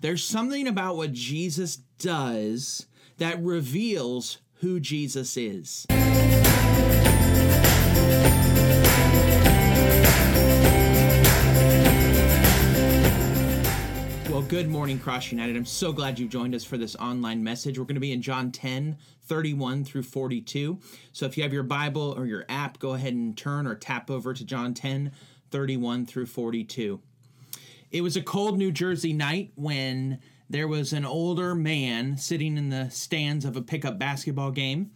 There's something about what Jesus does that reveals who Jesus is. Well, good morning, Cross United. I'm so glad you've joined us for this online message. We're going to be in John 10, 31 through 42. So if you have your Bible or your app, go ahead and turn or tap over to John 10, 31 through 42. It was a cold New Jersey night when there was an older man sitting in the stands of a pickup basketball game.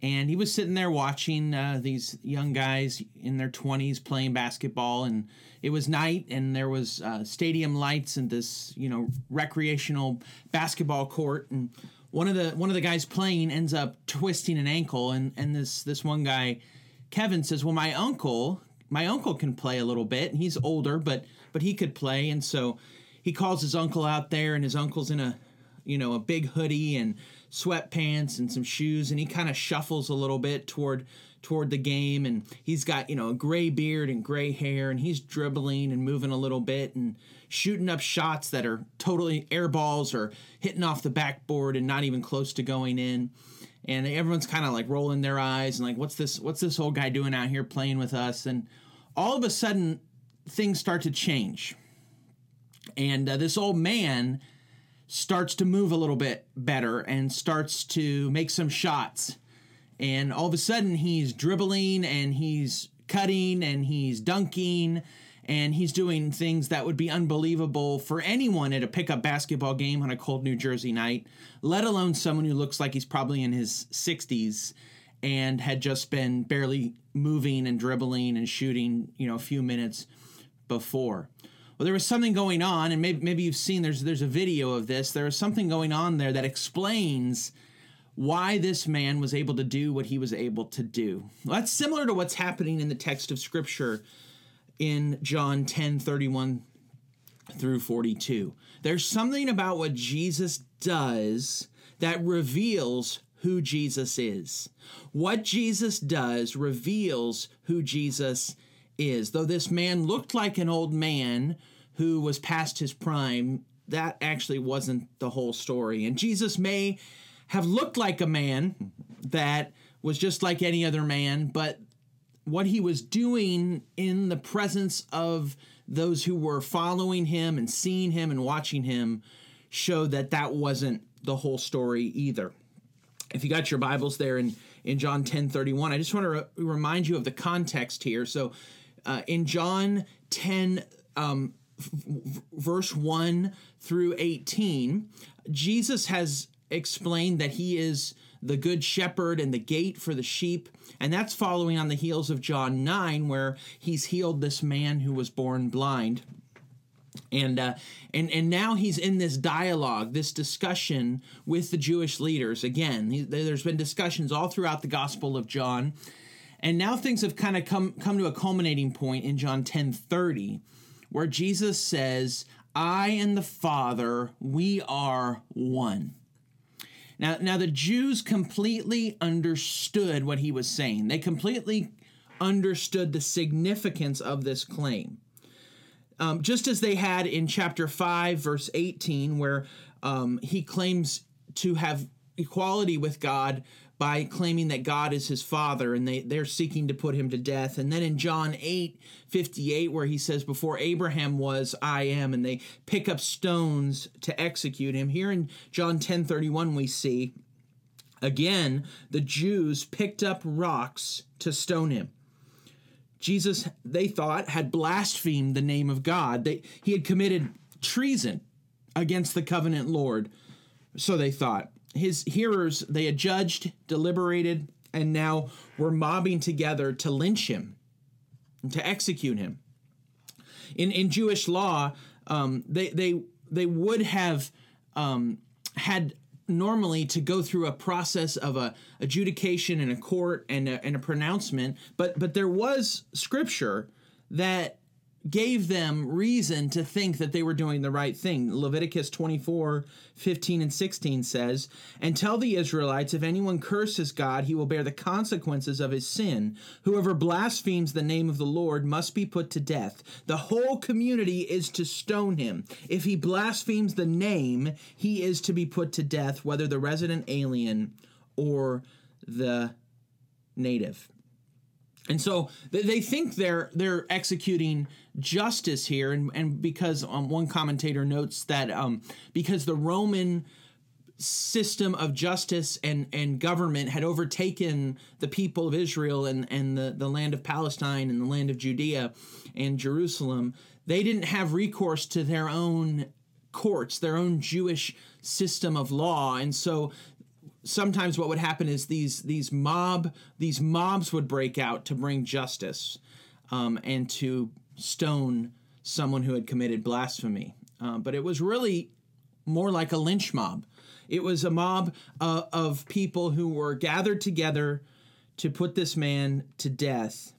And he was sitting there watching uh, these young guys in their 20s playing basketball. And it was night, and there was uh, stadium lights and this, you know, recreational basketball court. And one of the one of the guys playing ends up twisting an ankle. And, and this this one guy, Kevin, says, "Well, my uncle, my uncle can play a little bit. He's older, but but he could play." And so he calls his uncle out there, and his uncle's in a you know a big hoodie and sweatpants and some shoes and he kind of shuffles a little bit toward toward the game and he's got you know a gray beard and gray hair and he's dribbling and moving a little bit and shooting up shots that are totally air balls or hitting off the backboard and not even close to going in and everyone's kind of like rolling their eyes and like what's this what's this old guy doing out here playing with us and all of a sudden things start to change and uh, this old man starts to move a little bit better and starts to make some shots. And all of a sudden, he's dribbling and he's cutting and he's dunking and he's doing things that would be unbelievable for anyone at a pickup basketball game on a cold New Jersey night, let alone someone who looks like he's probably in his 60s and had just been barely moving and dribbling and shooting, you know, a few minutes before well, there was something going on, and maybe maybe you've seen there's there's a video of this. There was something going on there that explains why this man was able to do what he was able to do. Well, that's similar to what's happening in the text of Scripture in John 10 31 through 42. There's something about what Jesus does that reveals who Jesus is. What Jesus does reveals who Jesus is. Though this man looked like an old man who was past his prime, that actually wasn't the whole story. And Jesus may have looked like a man that was just like any other man, but what he was doing in the presence of those who were following him and seeing him and watching him showed that that wasn't the whole story either. If you got your Bibles there in, in John 10 31, I just want to re- remind you of the context here. So uh, in John 10, um, verse 1 through 18, Jesus has explained that he is the good shepherd and the gate for the sheep. And that's following on the heels of John 9, where he's healed this man who was born blind. And uh, and and now he's in this dialogue, this discussion with the Jewish leaders. Again, he, there's been discussions all throughout the Gospel of John, and now things have kind of come come to a culminating point in John 10:30 where Jesus says, I and the Father, we are one. Now, now the Jews completely understood what he was saying. They completely understood the significance of this claim. Um, just as they had in chapter 5, verse 18, where um, he claims to have equality with God by claiming that God is his father and they, they're seeking to put him to death. And then in John 8 58, where he says, Before Abraham was, I am, and they pick up stones to execute him. Here in John 10 31, we see again the Jews picked up rocks to stone him. Jesus, they thought, had blasphemed the name of God. They, he had committed treason against the covenant Lord. So they thought his hearers they had judged, deliberated, and now were mobbing together to lynch him, to execute him. In in Jewish law, um, they they they would have um, had normally to go through a process of a adjudication in a court and a, and a pronouncement, but but there was scripture that gave them reason to think that they were doing the right thing. Leviticus 24, 15, and 16 says, And tell the Israelites, if anyone curses God, he will bear the consequences of his sin. Whoever blasphemes the name of the Lord must be put to death. The whole community is to stone him. If he blasphemes the name, he is to be put to death, whether the resident alien or the native. And so they think they're they're executing justice here, and, and because um, one commentator notes that um, because the Roman system of justice and, and government had overtaken the people of Israel and, and the, the land of Palestine and the land of Judea and Jerusalem, they didn't have recourse to their own courts, their own Jewish system of law. And so sometimes what would happen is these these mob these mobs would break out to bring justice um, and to stone someone who had committed blasphemy. Uh, but it was really more like a lynch mob. It was a mob uh, of people who were gathered together to put this man to death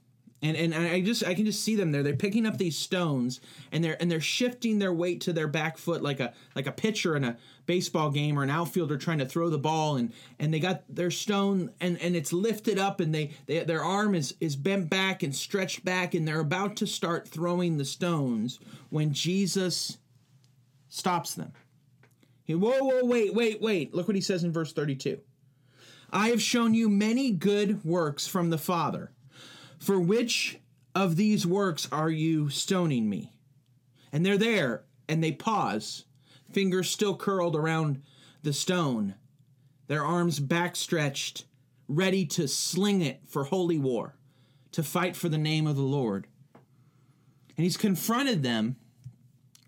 and and I just I can just see them there. They're picking up these stones and they're and they're shifting their weight to their back foot like a like a pitcher in a baseball game or an outfielder trying to throw the ball and and they got their stone and and it's lifted up and they, they their arm is is bent back and stretched back and they're about to start throwing the stones when Jesus stops them. He whoa whoa wait wait wait look what he says in verse 32. I have shown you many good works from the Father. For which of these works are you stoning me? And they're there, and they pause, fingers still curled around the stone, their arms backstretched, ready to sling it for holy war, to fight for the name of the Lord. And he's confronted them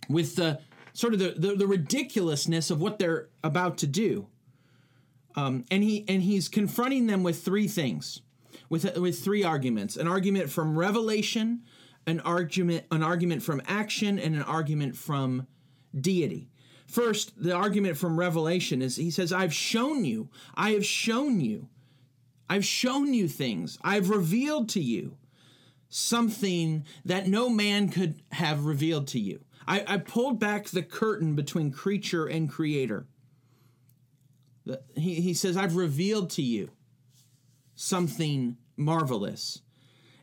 with the sort of the, the, the ridiculousness of what they're about to do. Um, and he and he's confronting them with three things with with three arguments: an argument from revelation, an argument an argument from action, and an argument from deity. First, the argument from revelation is he says, "I've shown you. I have shown you. I've shown you things. I've revealed to you." Something that no man could have revealed to you. I, I pulled back the curtain between creature and creator. He, he says, I've revealed to you something marvelous.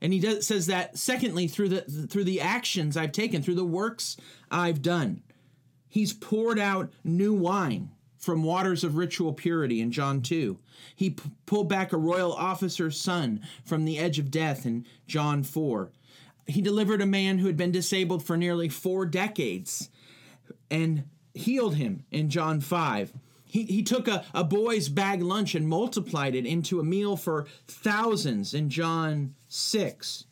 And he does, says that secondly through the through the actions I've taken, through the works I've done. He's poured out new wine from waters of ritual purity in John 2. He p- pulled back a royal officer's son from the edge of death in John 4. He delivered a man who had been disabled for nearly 4 decades and healed him in John 5. He, he took a, a boy's bag lunch and multiplied it into a meal for thousands in John 6.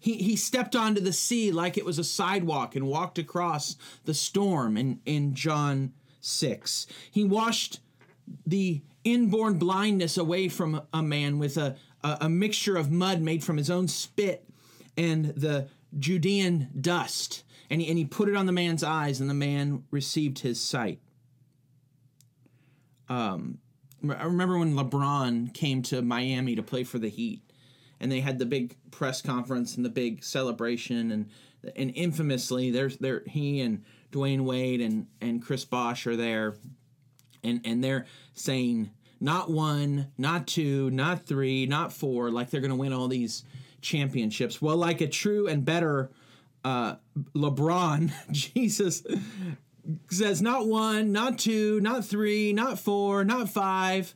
He, he stepped onto the sea like it was a sidewalk and walked across the storm in, in John 6. He washed the inborn blindness away from a man with a, a, a mixture of mud made from his own spit and the Judean dust. And he, and he put it on the man's eyes, and the man received his sight um, I remember when LeBron came to Miami to play for the Heat, and they had the big press conference and the big celebration, and and infamously, there's there he and Dwyane Wade and and Chris Bosh are there, and and they're saying not one, not two, not three, not four, like they're going to win all these championships. Well, like a true and better uh, LeBron, Jesus says not one, not two, not three, not four, not five.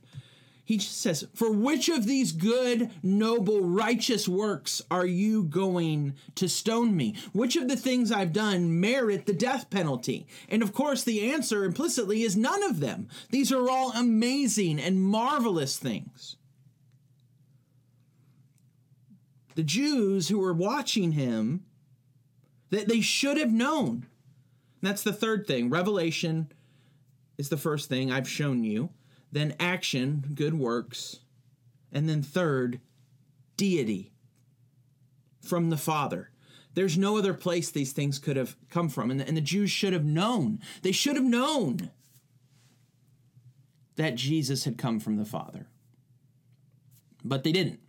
He just says, For which of these good, noble, righteous works are you going to stone me? Which of the things I've done merit the death penalty? And of course, the answer implicitly is none of them. These are all amazing and marvelous things. The Jews who were watching him, that they should have known that's the third thing. Revelation is the first thing I've shown you. Then action, good works. And then third, deity from the Father. There's no other place these things could have come from. And the, and the Jews should have known. They should have known that Jesus had come from the Father. But they didn't.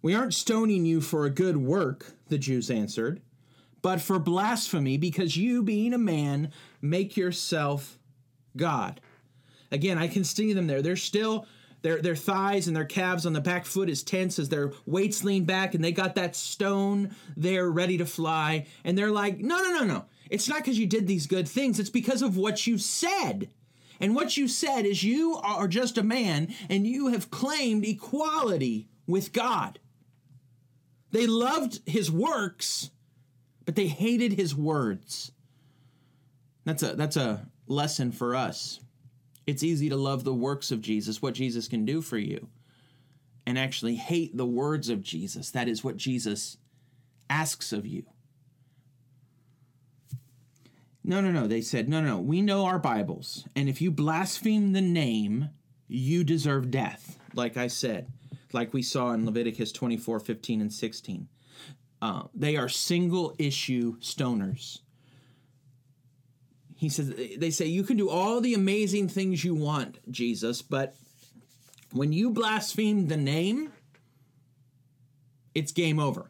We aren't stoning you for a good work the Jews answered, but for blasphemy, because you, being a man, make yourself God. Again, I can see them there. They're still their their thighs and their calves on the back foot is tense as their weights lean back and they got that stone there ready to fly. And they're like, no, no, no, no. It's not because you did these good things, it's because of what you said. And what you said is you are just a man and you have claimed equality with God. They loved his works, but they hated his words. That's a that's a lesson for us. It's easy to love the works of Jesus, what Jesus can do for you, and actually hate the words of Jesus. That is what Jesus asks of you. No, no, no. They said, no, no, no. We know our Bibles. And if you blaspheme the name, you deserve death. Like I said, like we saw in Leviticus 24, 15, and 16. Uh, they are single issue stoners. He says, they say, you can do all the amazing things you want, Jesus, but when you blaspheme the name, it's game over.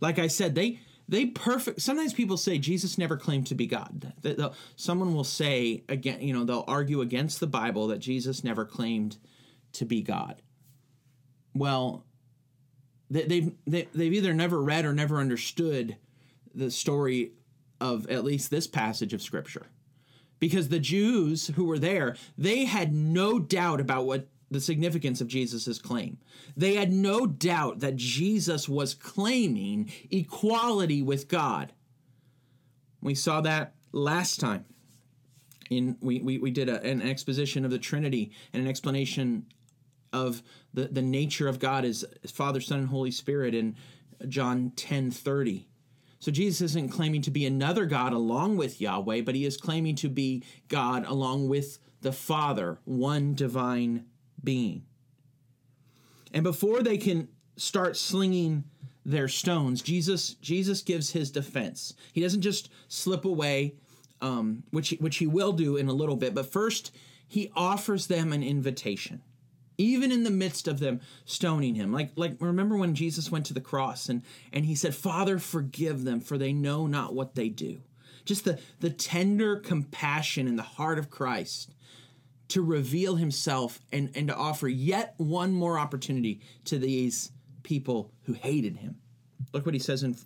Like I said, they they perfect sometimes people say jesus never claimed to be god someone will say again you know they'll argue against the bible that jesus never claimed to be god well they've they've either never read or never understood the story of at least this passage of scripture because the jews who were there they had no doubt about what the significance of Jesus' claim. They had no doubt that Jesus was claiming equality with God. We saw that last time. In we, we, we did a, an exposition of the Trinity and an explanation of the, the nature of God as Father, Son, and Holy Spirit in John 10 30. So Jesus isn't claiming to be another God along with Yahweh, but he is claiming to be God along with the Father, one divine being. And before they can start slinging their stones, Jesus Jesus gives his defense. He doesn't just slip away, um, which which he will do in a little bit. But first, he offers them an invitation, even in the midst of them stoning him. Like like remember when Jesus went to the cross and and he said, "Father, forgive them, for they know not what they do." Just the the tender compassion in the heart of Christ to reveal himself and, and to offer yet one more opportunity to these people who hated him. Look what he says in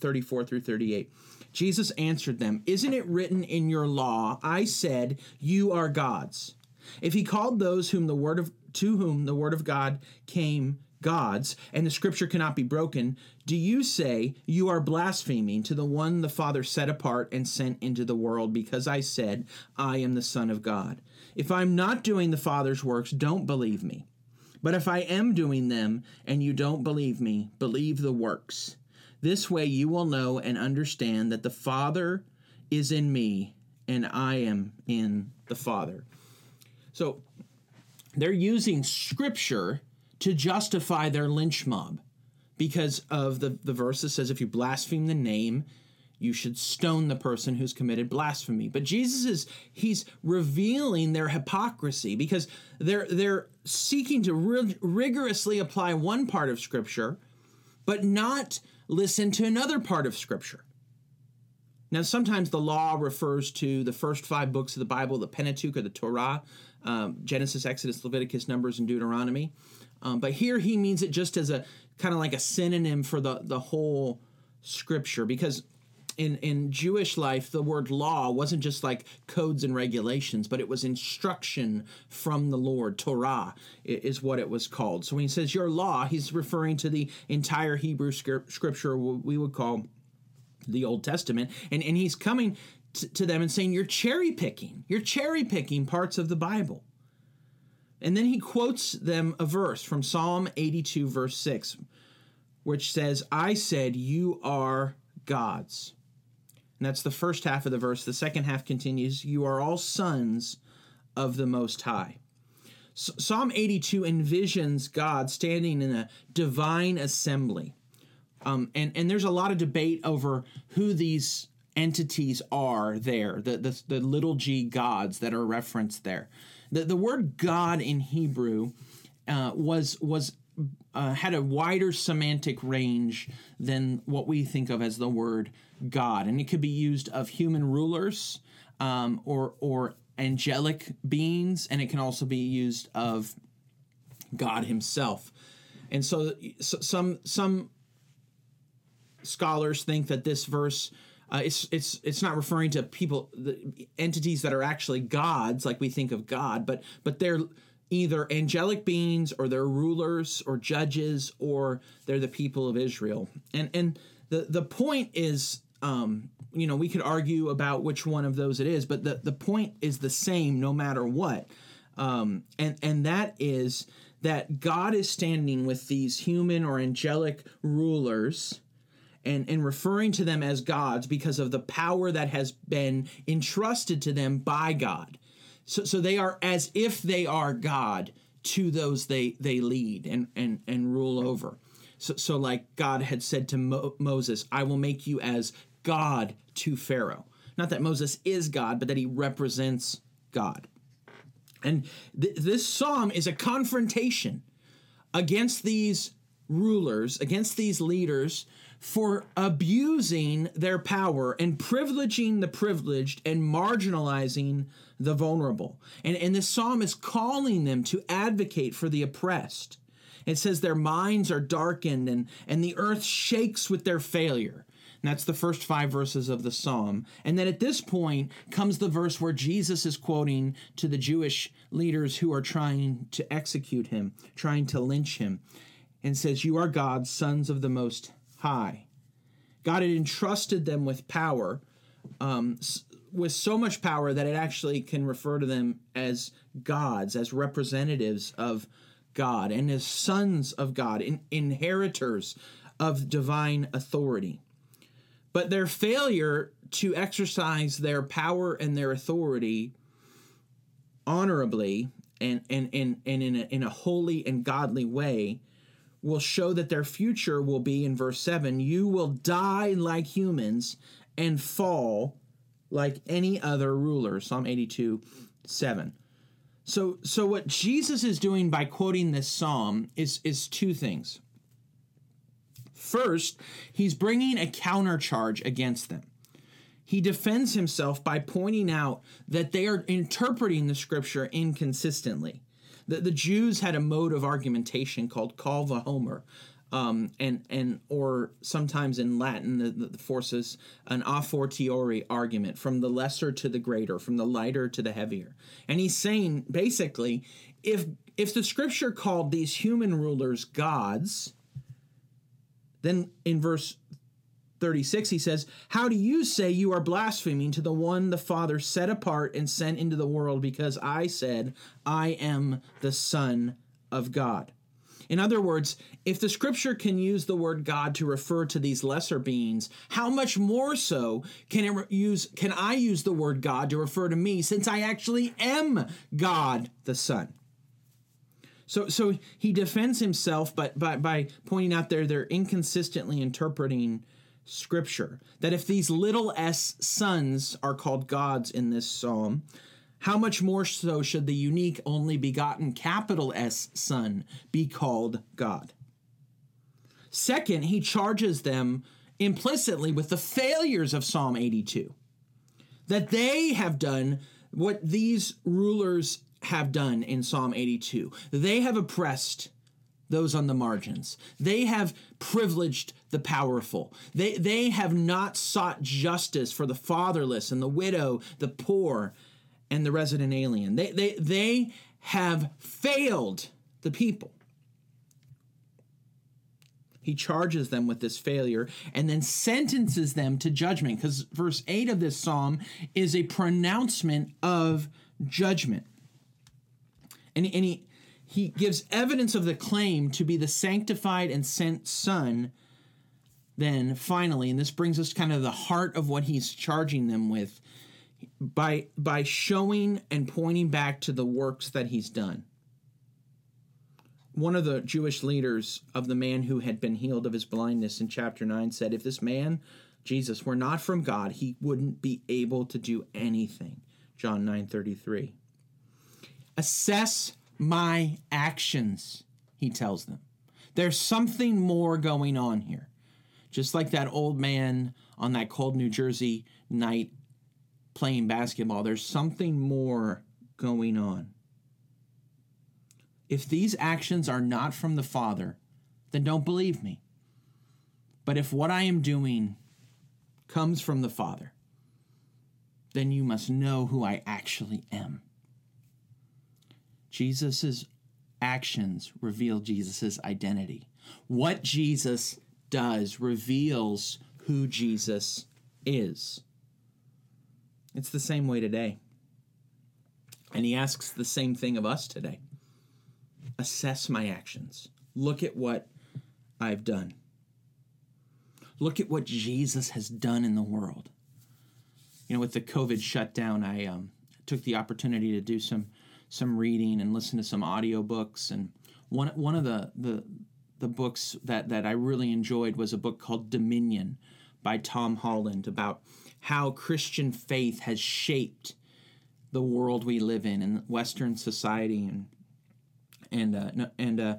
34 through 38. Jesus answered them, Isn't it written in your law, I said, you are gods? If he called those whom the word of to whom the word of God came gods, and the scripture cannot be broken, do you say you are blaspheming to the one the Father set apart and sent into the world because I said, I am the Son of God? If I'm not doing the Father's works, don't believe me. But if I am doing them and you don't believe me, believe the works. This way you will know and understand that the Father is in me and I am in the Father. So they're using scripture to justify their lynch mob because of the, the verse that says if you blaspheme the name, you should stone the person who's committed blasphemy. But Jesus is he's revealing their hypocrisy because they're they're seeking to rig- rigorously apply one part of scripture but not listen to another part of scripture. Now, sometimes the law refers to the first five books of the Bible, the Pentateuch or the Torah, um, Genesis, Exodus, Leviticus, Numbers, and Deuteronomy. Um, but here he means it just as a kind of like a synonym for the, the whole scripture because in, in Jewish life, the word law wasn't just like codes and regulations, but it was instruction from the Lord. Torah is what it was called. So when he says your law, he's referring to the entire Hebrew scripture, what we would call the Old Testament. And, and he's coming to, them and saying, You're cherry picking. You're cherry picking parts of the Bible. And then he quotes them a verse from Psalm 82, verse 6, which says, I said, You are gods. And that's the first half of the verse. The second half continues, You are all sons of the Most High. Psalm 82 envisions God standing in a divine assembly. Um, and, and there's a lot of debate over who these entities are there, the, the, the little g gods that are referenced there. The, the word God in Hebrew uh, was was uh, had a wider semantic range than what we think of as the word God, and it could be used of human rulers um, or or angelic beings, and it can also be used of God Himself. And so, so some some scholars think that this verse uh, it's it's it's not referring to people the entities that are actually gods like we think of God, but but they're either angelic beings or they're rulers or judges or they're the people of Israel. And and the the point is um, you know we could argue about which one of those it is, but the the point is the same no matter what. Um, and and that is that God is standing with these human or angelic rulers and, and referring to them as gods because of the power that has been entrusted to them by God. So, so they are as if they are God to those they, they lead and, and, and rule over. So, so, like God had said to Mo- Moses, I will make you as God to Pharaoh. Not that Moses is God, but that he represents God. And th- this psalm is a confrontation against these rulers, against these leaders for abusing their power and privileging the privileged and marginalizing the vulnerable. And, and this psalm is calling them to advocate for the oppressed. It says their minds are darkened and, and the earth shakes with their failure. And that's the first five verses of the psalm. And then at this point comes the verse where Jesus is quoting to the Jewish leaders who are trying to execute him, trying to lynch him, and says, You are God's sons of the Most high. God had entrusted them with power, um, with so much power that it actually can refer to them as gods, as representatives of God, and as sons of God, in, inheritors of divine authority. But their failure to exercise their power and their authority honorably and, and, and, and in, a, in a holy and godly way will show that their future will be in verse 7 you will die like humans and fall like any other ruler. Psalm 82 7 so so what jesus is doing by quoting this psalm is is two things. First he's bringing a countercharge against them. He defends himself by pointing out that they are interpreting the scripture inconsistently the, the Jews had a mode of argumentation called kal vachomer, um, and and or sometimes in Latin the, the forces an a fortiori argument from the lesser to the greater, from the lighter to the heavier. And he's saying basically, if if the scripture called these human rulers gods, then in verse 36, he says, How do you say you are blaspheming to the one the Father set apart and sent into the world because I said, I am the Son of God? In other words, if the scripture can use the word God to refer to these lesser beings, how much more so can it use can I use the word God to refer to me since I actually am God the Son? So so he defends himself but by, by pointing out there they're inconsistently interpreting scripture. That if these little s sons are called gods in this psalm, how much more so should the unique only begotten capital S Son be called God? Second, he charges them implicitly with the failures of Psalm 82. That they have done what these rulers have done in Psalm 82. They have oppressed those on the margins. They have privileged the powerful. They, they have not sought justice for the fatherless and the widow, the poor, and the resident alien. They, they, they have failed the people. He charges them with this failure and then sentences them to judgment because verse 8 of this psalm is a pronouncement of judgment. And, and he, he gives evidence of the claim to be the sanctified and sent Son. Then finally, and this brings us kind of the heart of what he's charging them with, by by showing and pointing back to the works that he's done. One of the Jewish leaders of the man who had been healed of his blindness in chapter 9 said, If this man, Jesus, were not from God, he wouldn't be able to do anything. John 9 33. Assess my actions, he tells them. There's something more going on here. Just like that old man on that cold New Jersey night playing basketball, there's something more going on. If these actions are not from the Father, then don't believe me. But if what I am doing comes from the Father, then you must know who I actually am. Jesus' actions reveal Jesus' identity. What Jesus does reveals who Jesus is. It's the same way today. And he asks the same thing of us today assess my actions. Look at what I've done. Look at what Jesus has done in the world. You know, with the COVID shutdown, I um, took the opportunity to do some some reading and listen to some audiobooks. And one one of the the the books that that I really enjoyed was a book called Dominion by Tom Holland about how Christian faith has shaped the world we live in and Western society. And and uh, and uh,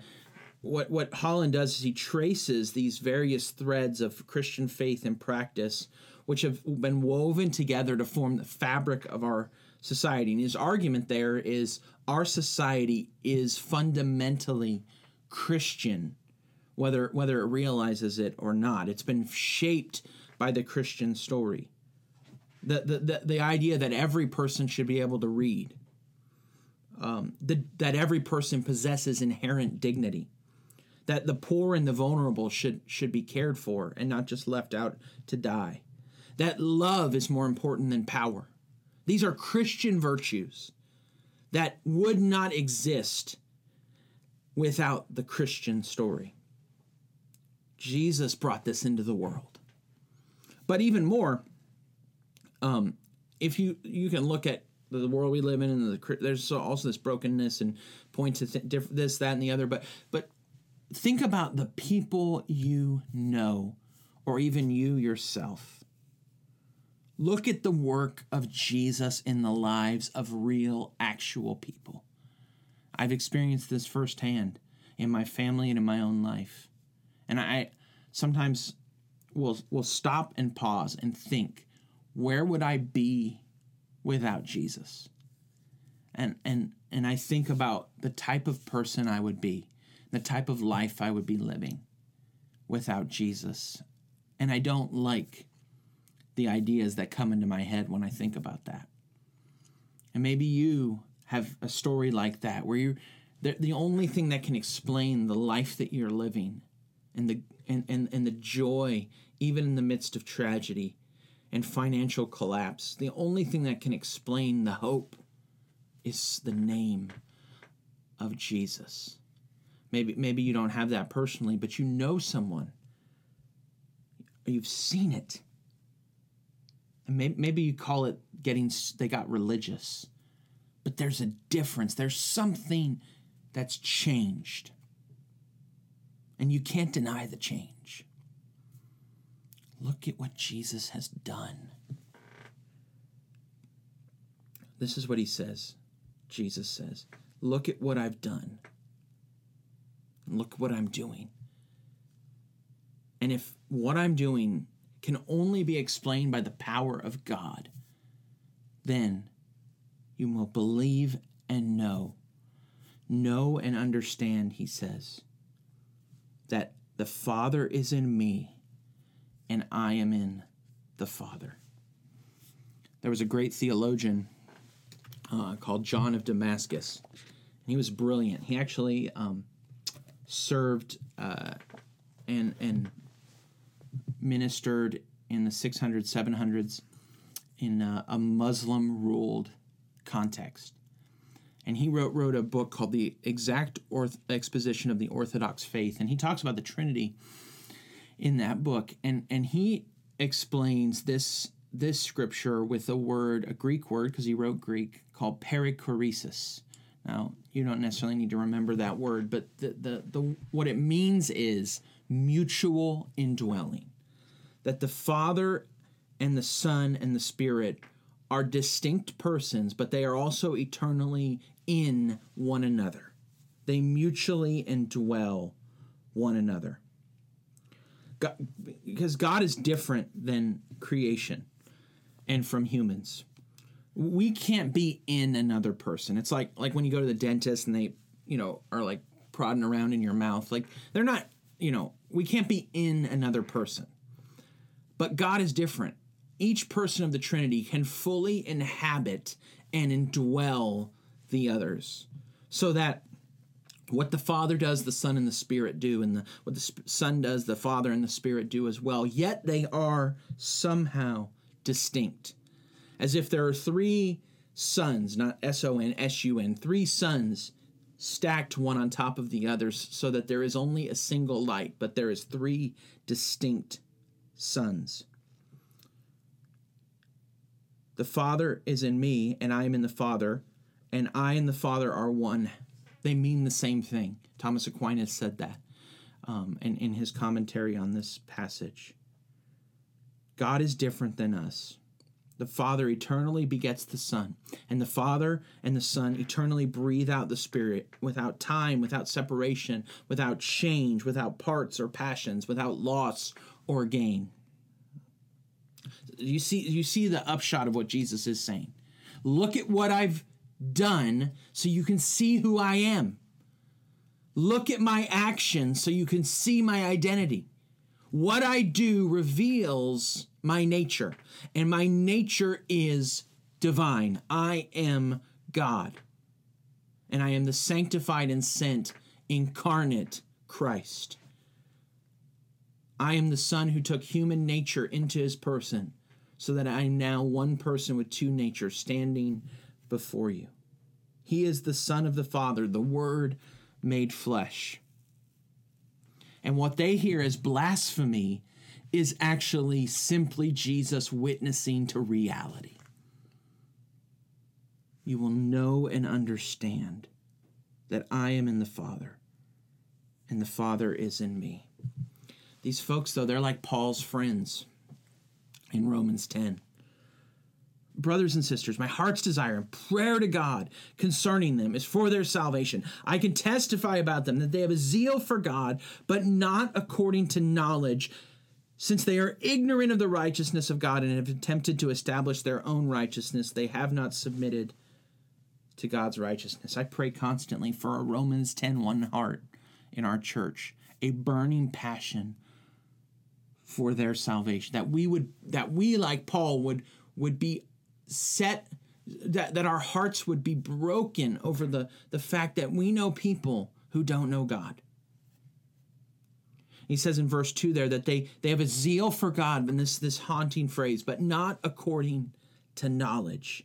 what what Holland does is he traces these various threads of Christian faith and practice, which have been woven together to form the fabric of our society. And his argument there is our society is fundamentally Christian, whether whether it realizes it or not. It's been shaped by the Christian story. The the the, the idea that every person should be able to read. Um, the, that every person possesses inherent dignity that the poor and the vulnerable should should be cared for and not just left out to die that love is more important than power these are christian virtues that would not exist without the christian story jesus brought this into the world but even more um, if you you can look at the world we live in and the, there's also this brokenness and points to th- this that and the other but but think about the people you know, or even you yourself. Look at the work of Jesus in the lives of real, actual people. I've experienced this firsthand in my family and in my own life. And I sometimes will will stop and pause and think, where would I be without Jesus? And and and I think about the type of person I would be the type of life I would be living without Jesus. And I don't like the ideas that come into my head when I think about that. And maybe you have a story like that where the, the only thing that can explain the life that you're living and the and, and, and the joy even in the midst of tragedy and financial collapse the only thing that can explain the hope is the name of Jesus Maybe maybe you don't have that personally, but you know someone. You've seen it. Maybe, maybe you call it getting they got religious. But there's a difference. There's something that's changed. And you can't deny the change. Look at what Jesus has done. This is what he says. Jesus says, Look at what I've done. Look at what I'm doing. And if what I'm doing can only be explained by the power of God, then you will believe and know. Know and understand, he says, that the Father is in me and I am in the Father. There was a great theologian uh, called John of Damascus. And he was brilliant. He actually um, served uh, and and ministered in the 600s, 700s in uh, a Muslim ruled context. And he wrote wrote a book called The Exact Orth- Exposition of the Orthodox Faith, and he talks about the Trinity in that book, and and he explains this this scripture with a word, a Greek word, because he wrote Greek, called perichoresis. Now, you don't necessarily need to remember that word, but the, the, the, what it means is mutual indwelling. That the Father and the Son and the Spirit are distinct persons, but they are also eternally in one another. They mutually indwell one another. God, because God is different than creation and from humans. We can't be in another person. It's like like when you go to the dentist and they, you know, are like prodding around in your mouth. Like they're not, you know, we can't be in another person. But God is different. Each person of the Trinity can fully inhabit and indwell the others so that what the Father does, the Son and the Spirit do, and the, what the Son does, the Father and the Spirit do as well. Yet they are somehow distinct, as if there are three sons, not S O N, S U N, three sons stacked one on top of the others, so that there is only a single light, but there is three distinct sons. The Father is in me, and I am in the Father, and I and the Father are one they mean the same thing. Thomas Aquinas said that um, in, in his commentary on this passage. God is different than us. The Father eternally begets the Son, and the Father and the Son eternally breathe out the Spirit without time, without separation, without change, without parts or passions, without loss or gain. You see, you see the upshot of what Jesus is saying. Look at what I've done so you can see who I am. Look at my actions so you can see my identity. What I do reveals my nature, and my nature is divine. I am God, and I am the sanctified and sent incarnate Christ. I am the Son who took human nature into his person, so that I am now one person with two natures standing before you. He is the Son of the Father, the Word made flesh. And what they hear as blasphemy is actually simply Jesus witnessing to reality. You will know and understand that I am in the Father, and the Father is in me. These folks, though, they're like Paul's friends in Romans 10 brothers and sisters, my heart's desire and prayer to God concerning them is for their salvation. I can testify about them that they have a zeal for God, but not according to knowledge, since they are ignorant of the righteousness of God and have attempted to establish their own righteousness, they have not submitted to God's righteousness. I pray constantly for a Romans 10 1 heart in our church, a burning passion for their salvation that we would that we like Paul would would be set that, that our hearts would be broken over the, the fact that we know people who don't know God. He says in verse 2 there that they, they have a zeal for God, and this, this haunting phrase, but not according to knowledge.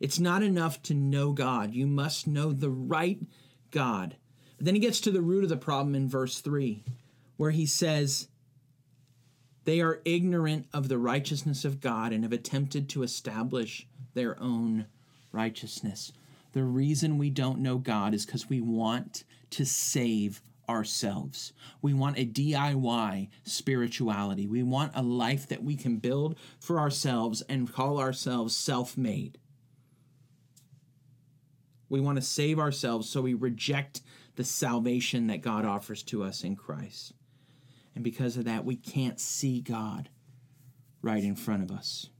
It's not enough to know God. You must know the right God. But then he gets to the root of the problem in verse 3, where he says, they are ignorant of the righteousness of God and have attempted to establish their own righteousness. The reason we don't know God is because we want to save ourselves. We want a DIY spirituality. We want a life that we can build for ourselves and call ourselves self made. We want to save ourselves, so we reject the salvation that God offers to us in Christ. And because of that, we can't see God right in front of us.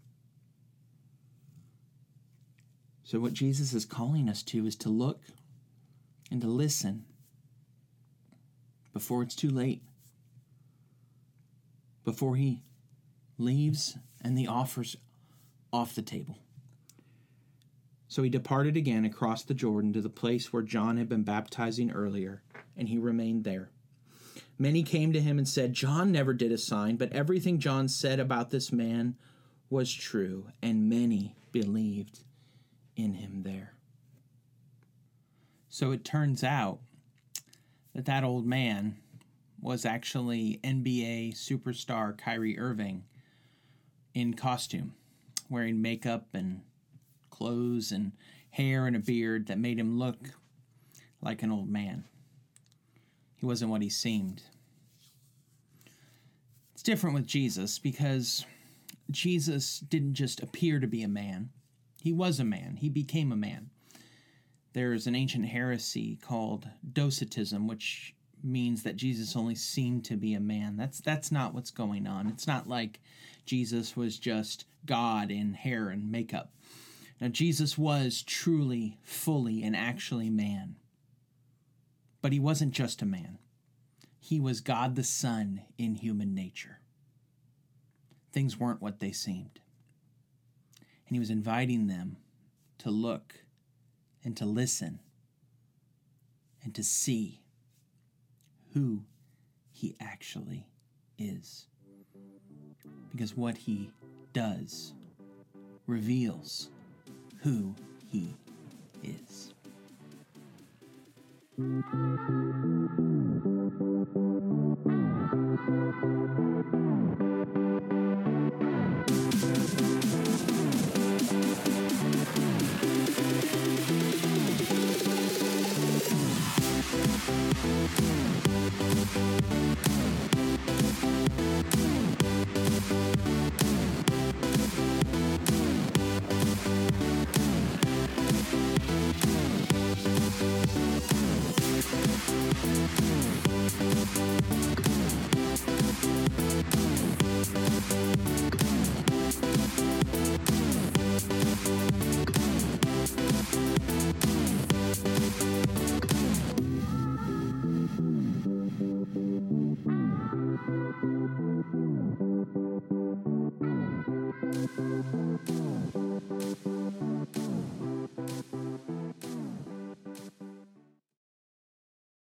So, what Jesus is calling us to is to look and to listen before it's too late, before He leaves and the offers off the table. So he departed again across the Jordan to the place where John had been baptizing earlier, and he remained there. Many came to him and said, John never did a sign, but everything John said about this man was true, and many believed in him there. So it turns out that that old man was actually NBA superstar Kyrie Irving in costume, wearing makeup and clothes and hair and a beard that made him look like an old man. He wasn't what he seemed. It's different with Jesus because Jesus didn't just appear to be a man, he was a man, he became a man. There's an ancient heresy called Docetism, which means that Jesus only seemed to be a man. That's that's not what's going on. It's not like Jesus was just God in hair and makeup. Now Jesus was truly, fully, and actually man. But he wasn't just a man. He was God the Son in human nature. Things weren't what they seemed. And he was inviting them to look and to listen and to see who he actually is. Because what he does reveals who he is. うん。